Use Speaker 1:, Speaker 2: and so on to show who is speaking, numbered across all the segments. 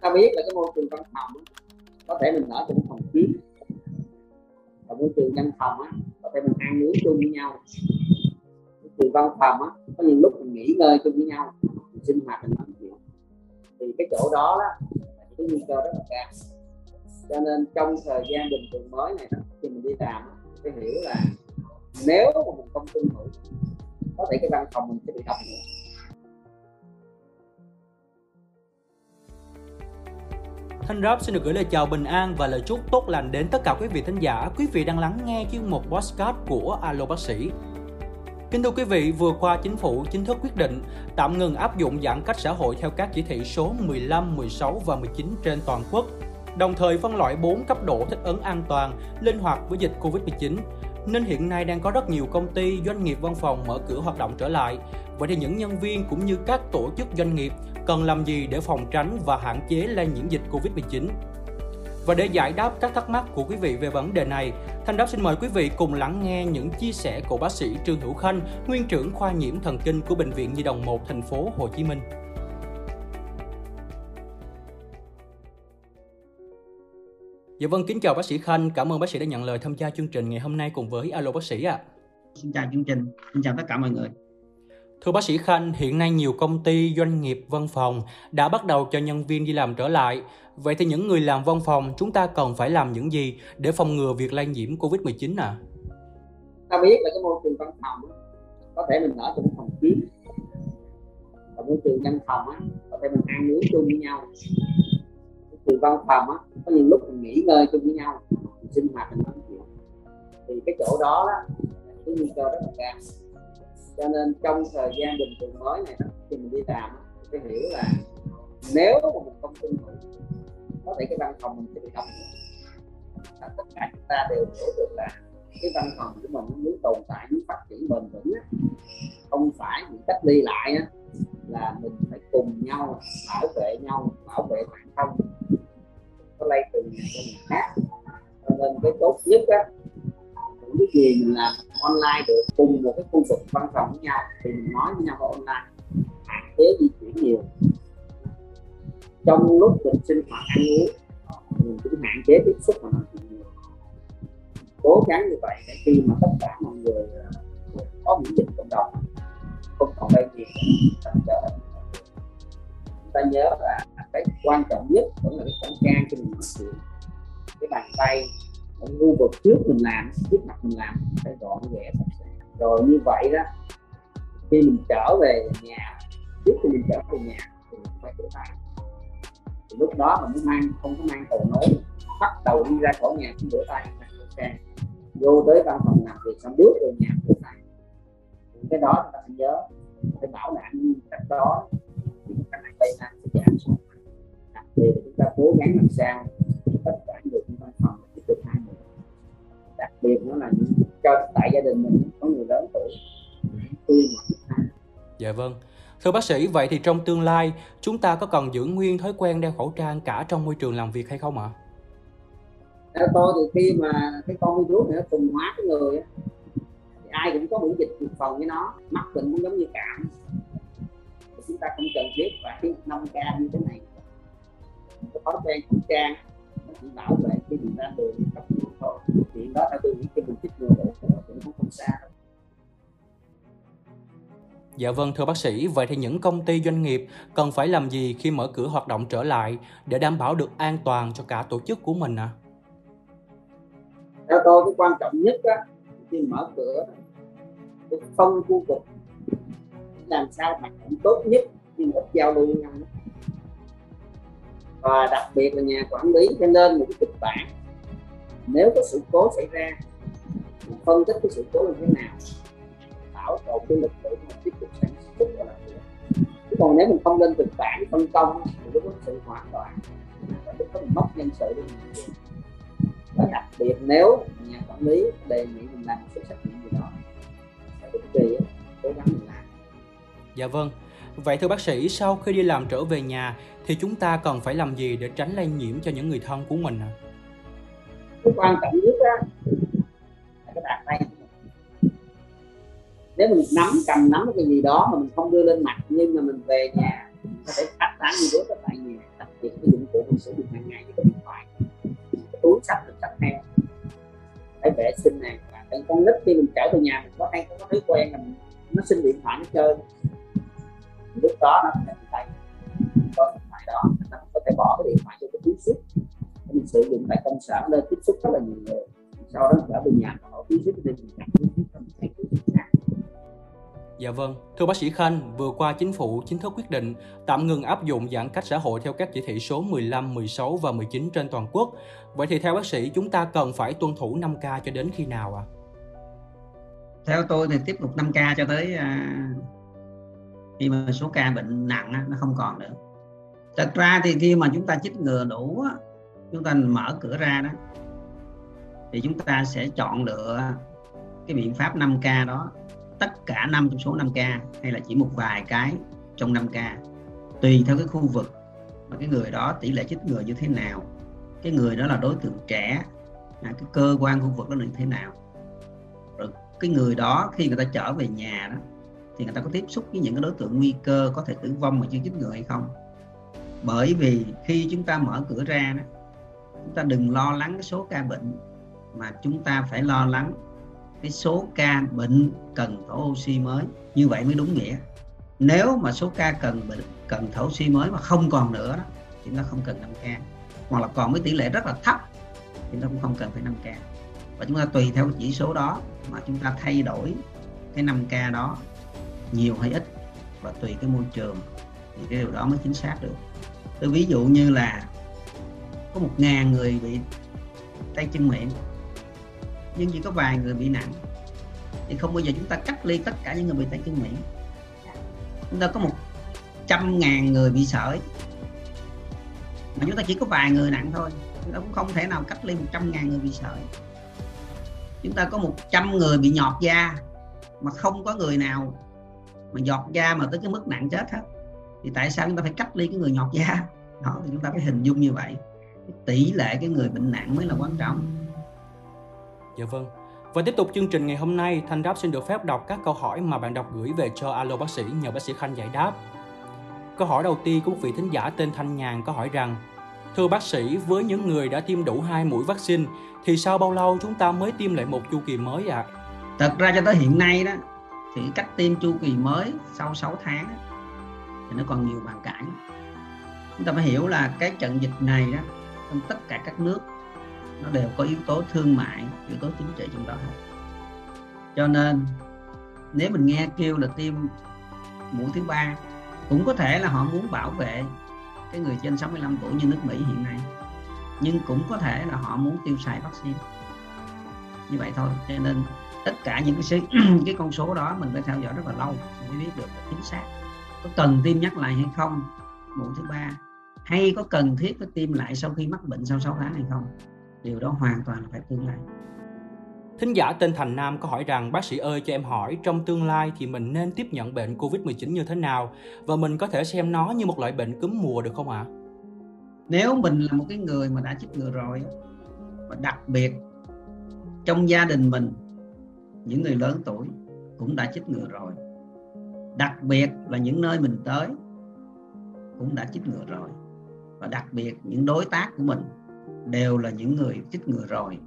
Speaker 1: ta biết là cái môi trường văn phòng có thể mình ở trong phòng kín. Và môi trường văn phòng á, có thể mình ăn uống chung với nhau. Môi trường văn phòng á, có những lúc mình nghỉ ngơi chung với nhau mình sinh hoạt mình làm chuyện thì cái chỗ đó đó là cái nguy cơ rất là cao. Cho nên trong thời gian bình thường mới này đó khi mình đi làm phải hiểu là nếu mà mình không tuân thủ có thể cái văn phòng mình sẽ bị đóng nữa
Speaker 2: Thanh Rap xin được gửi lời chào bình an và lời chúc tốt lành đến tất cả quý vị thính giả. Quý vị đang lắng nghe chuyên mục podcast của Alo Bác sĩ. Kính thưa quý vị, vừa qua chính phủ chính thức quyết định tạm ngừng áp dụng giãn cách xã hội theo các chỉ thị số 15, 16 và 19 trên toàn quốc, đồng thời phân loại 4 cấp độ thích ứng an toàn, linh hoạt với dịch Covid-19 nên hiện nay đang có rất nhiều công ty, doanh nghiệp văn phòng mở cửa hoạt động trở lại. Vậy thì những nhân viên cũng như các tổ chức doanh nghiệp cần làm gì để phòng tránh và hạn chế lây nhiễm dịch Covid-19? Và để giải đáp các thắc mắc của quý vị về vấn đề này, Thanh Đáp xin mời quý vị cùng lắng nghe những chia sẻ của bác sĩ Trương Hữu Khanh, nguyên trưởng khoa nhiễm thần kinh của Bệnh viện Nhi đồng 1 thành phố Hồ Chí Minh. Dạ vâng, kính chào bác sĩ Khanh, cảm ơn bác sĩ đã nhận lời tham gia chương trình ngày hôm nay cùng với Alo bác sĩ ạ. À.
Speaker 3: Xin chào chương trình, xin chào tất cả mọi người.
Speaker 2: Thưa bác sĩ Khanh, hiện nay nhiều công ty, doanh nghiệp, văn phòng đã bắt đầu cho nhân viên đi làm trở lại. Vậy thì những người làm văn phòng chúng ta cần phải làm những gì để phòng ngừa việc lây nhiễm Covid-19 ạ? À?
Speaker 1: Ta biết là cái môi trường văn phòng có thể mình ở trong phòng kín và môi trường văn phòng á, có thể mình ăn uống chung với nhau từ văn phòng á có những lúc mình nghỉ ngơi chung với nhau mình sinh hoạt mình nói chuyện. Thì cái chỗ đó đó cái nguy cơ rất là cao. Cho nên trong thời gian bình thường mới này đó, khi mình đi làm phải hiểu là nếu mà mình không tuân thủ có thể cái văn phòng mình sẽ bị đóng tất cả chúng ta đều hiểu được là cái văn phòng của mình muốn tồn tại muốn phát triển bền vững á không phải bị cách ly lại á, là mình phải cùng nhau bảo vệ nhau bảo vệ bản thân lây từ người khác. Cho nên cái tốt nhất á những cái gì mình làm online được, cùng một cái khu vực văn phòng với nhau, thì mình nói với nhau online. Hạn chế di chuyển nhiều. Trong lúc mình sinh hoạt, ăn uống, mình cũng hạn chế tiếp xúc mà nói chuyện nhiều. Cố gắng như vậy để khi mà tất cả mọi người à, có miễn dịch cộng đồng, không còn đây gì chúng ta nhớ là cái quan trọng nhất vẫn là cái khẩu trang khi mình nói cái bàn tay ở khu vực trước mình làm trước mặt mình làm phải gọn nhẹ, sạch sẽ. Rồi như vậy đó khi mình trở về nhà trước khi mình trở về nhà thì mình phải rửa tay. Thì lúc đó mình mới mang không có mang cầu nối bắt đầu đi ra khỏi nhà cũng rửa tay vô tới văn phòng làm việc xong bước về nhà rửa tay. Cái đó chúng ta phải nhớ phải bảo đảm cách đó thì cái này đây là sẽ giảm xuống là chúng ta cố gắng làm sao tất cả người trong văn phòng tiếp tục hai người đặc biệt nó là những cho tại gia đình mình có người lớn tuổi khuyên
Speaker 2: dạ vâng. Thưa bác sĩ, vậy thì trong tương lai chúng ta có cần giữ nguyên thói quen đeo khẩu trang cả trong môi trường làm việc hay không ạ?
Speaker 1: Theo tôi thì khi mà cái con virus này nó cùng hóa cái người thì ai cũng có miễn dịch dự phòng với nó mắc bệnh cũng giống như cảm. Thì chúng ta không cần thiết phải năm k như thế này cái thói quen khẩu trang nó chỉ bảo vệ khi mình ra đường cấp cứu thôi chuyện đó theo tôi nghĩ khi mình chích ngừa đủ cũng không xa đâu
Speaker 2: Dạ vâng thưa bác sĩ, vậy thì những công ty doanh nghiệp cần phải làm gì khi mở cửa hoạt động trở lại để đảm bảo được an toàn cho cả tổ chức của mình ạ? À?
Speaker 1: Theo tôi cái quan trọng nhất á, khi mở cửa cái phân khu vực làm sao hoạt động tốt nhất nhưng ít giao lưu nhau và đặc biệt là nhà quản lý phải lên một cái kịch bản. Nếu có sự cố xảy ra, phân tích cái sự cố như thế nào, bảo tồn cái lực lượng mà tiếp tục sản xuất và làm việc. Chứ còn nếu mình không lên kịch bản, phân công thì lúc đó sự hoảng loạn và lúc đó mình mất nhân sự đi và đặc biệt nếu nhà quản lý đề nghị mình làm một số xét nghiệm gì đó phải định kỳ cố gắng mình làm.
Speaker 2: Dạ vâng. Vậy thưa bác sĩ, sau khi đi làm trở về nhà thì chúng ta cần phải làm gì để tránh lây nhiễm cho những người thân của mình ạ? À?
Speaker 1: Cái quan trọng nhất á, là cái bàn tay nếu mình nắm cầm nắm cái gì đó mà mình không đưa lên mặt nhưng mà mình về nhà có thể phát tán virus ở tại nhà đặc biệt cái dụng cụ mình sử dụng hàng ngày như cái điện thoại cái túi sách được sách theo phải vệ sinh này và con nít khi mình trở về nhà mình có hay có thói quen là nó xin điện thoại nó chơi lúc đó nó sẽ tay có điện thoại đó nó có thể bỏ cái điện thoại cho cái túi xích mình sử dụng tại công sở lên tiếp xúc rất là nhiều người sau đó trở về nhà bỏ túi xích lên mình đặt túi xích trong cái túi
Speaker 2: Dạ vâng, thưa bác sĩ Khanh, vừa qua chính phủ chính thức quyết định tạm ngừng áp dụng giãn cách xã hội theo các chỉ thị số 15, 16 và 19 trên toàn quốc. Vậy thì theo bác sĩ, chúng ta cần phải tuân thủ 5K cho đến khi nào ạ? À?
Speaker 3: Theo tôi thì tiếp tục 5K cho tới à, khi mà số ca bệnh nặng á, nó không còn nữa. Thật ra thì khi mà chúng ta chích ngừa đủ, á, chúng ta mở cửa ra đó, thì chúng ta sẽ chọn lựa cái biện pháp 5K đó. Tất cả năm trong số 5K hay là chỉ một vài cái trong 5K tùy theo cái khu vực mà cái người đó tỷ lệ chích ngừa như thế nào. Cái người đó là đối tượng trẻ à, cái cơ quan khu vực đó là như thế nào. Rồi cái người đó khi người ta trở về nhà đó thì người ta có tiếp xúc với những cái đối tượng nguy cơ có thể tử vong mà chưa chích ngừa hay không. Bởi vì khi chúng ta mở cửa ra đó, chúng ta đừng lo lắng cái số ca bệnh mà chúng ta phải lo lắng cái số ca bệnh cần thở oxy mới. Như vậy mới đúng nghĩa. Nếu mà số ca cần bệnh, cần thở oxy mới mà không còn nữa đó chúng ta không cần 5 ca. Hoặc là còn với tỷ lệ rất là thấp chúng ta cũng không cần phải 5 ca. Và chúng ta tùy theo chỉ số đó mà chúng ta thay đổi cái 5 ca đó nhiều hay ít và tùy cái môi trường thì cái điều đó mới chính xác được. Tôi ví dụ như là có một ngàn người bị tay chân miệng, nhưng chỉ có vài người bị nặng, thì không bao giờ chúng ta cách ly tất cả những người bị tay chân miệng. Chúng ta có một trăm ngàn người bị sởi, mà chúng ta chỉ có vài người nặng thôi, chúng ta cũng không thể nào cách ly một trăm ngàn người bị sởi. Chúng ta có một trăm người bị nhọt da, mà không có người nào mà giọt da mà tới cái mức nặng chết hết thì tại sao chúng ta phải cách ly cái người nhọt da đó thì chúng ta phải hình dung như vậy tỷ lệ cái người bệnh nặng mới là quan trọng
Speaker 2: Dạ vâng. Và tiếp tục chương trình ngày hôm nay, Thanh Đáp xin được phép đọc các câu hỏi mà bạn đọc gửi về cho Alo Bác sĩ nhờ bác sĩ Khanh giải đáp. Câu hỏi đầu tiên của một vị thính giả tên Thanh Nhàn có hỏi rằng Thưa bác sĩ, với những người đã tiêm đủ hai mũi vaccine thì sau bao lâu chúng ta mới tiêm lại một chu kỳ mới ạ? À?
Speaker 3: Thật ra cho tới hiện nay đó thì cách tiêm chu kỳ mới sau 6 tháng thì nó còn nhiều bàn cãi. Chúng ta phải hiểu là cái trận dịch này đó trong tất cả các nước, nó đều có yếu tố thương mại, yếu tố chính trị trong đó cho nên, nếu mình nghe kêu là tiêm mũi thứ ba, cũng có thể là họ muốn bảo vệ cái người trên 65 tuổi như nước Mỹ hiện nay, nhưng cũng có thể là họ muốn tiêu xài vaccine như vậy thôi, cho nên tất cả những cái cái con số đó mình phải theo dõi rất là lâu mới biết được là chính xác. Có cần tiêm nhắc lại hay không? Mũi thứ ba. Hay có cần thiết phải tiêm lại sau khi mắc bệnh sau 6 tháng hay không? Điều đó hoàn toàn phải tương lai.
Speaker 2: Thính giả tên Thành Nam có hỏi rằng bác sĩ ơi cho em hỏi trong tương lai thì mình nên tiếp nhận bệnh Covid-19 như thế nào? Và mình có thể xem nó như một loại bệnh cúm mùa được không ạ? À?
Speaker 3: Nếu mình là một cái người mà đã chích ngừa rồi và đặc biệt trong gia đình mình những người lớn tuổi cũng đã chích ngừa rồi. Đặc biệt là những nơi mình tới cũng đã chích ngừa rồi. Và đặc biệt những đối tác của mình đều là những người chích ngừa rồi.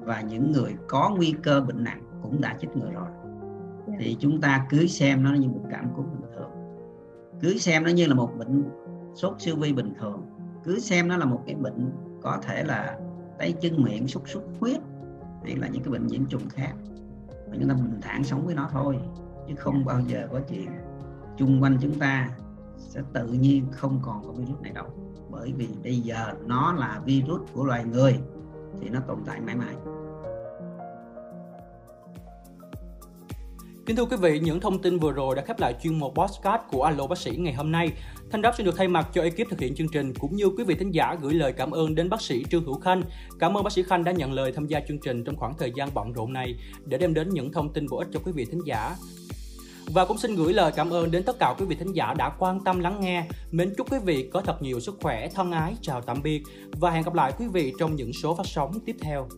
Speaker 3: Và những người có nguy cơ bệnh nặng cũng đã chích ngừa rồi. Dạ. thì chúng ta cứ xem nó như một cảm cúm bình thường. Cứ xem nó như là một bệnh sốt siêu vi bình thường. Cứ xem nó là một cái bệnh có thể là tay chân miệng sốt xuất huyết. Hay là những cái bệnh nhiễm trùng khác và chúng ta bình thản sống với nó thôi, chứ không bao giờ có chuyện chung quanh chúng ta sẽ tự nhiên không còn có virus này đâu. Bởi vì bây giờ nó là virus của loài người, thì nó tồn tại mãi mãi.
Speaker 2: Kính thưa quý vị, những thông tin vừa rồi đã khép lại chuyên mục podcast của Alo Bác sĩ ngày hôm nay. Thanh Đáp xin được thay mặt cho ekip thực hiện chương trình cũng như quý vị thính giả gửi lời cảm ơn đến bác sĩ Trương Hữu Khanh. Cảm ơn bác sĩ Khanh đã nhận lời tham gia chương trình trong khoảng thời gian bận rộn này để đem đến những thông tin bổ ích cho quý vị thính giả. Và cũng xin gửi lời cảm ơn đến tất cả quý vị thính giả đã quan tâm lắng nghe. Mến chúc quý vị có thật nhiều sức khỏe, thân ái, chào tạm biệt và hẹn gặp lại quý vị trong những số phát sóng tiếp theo.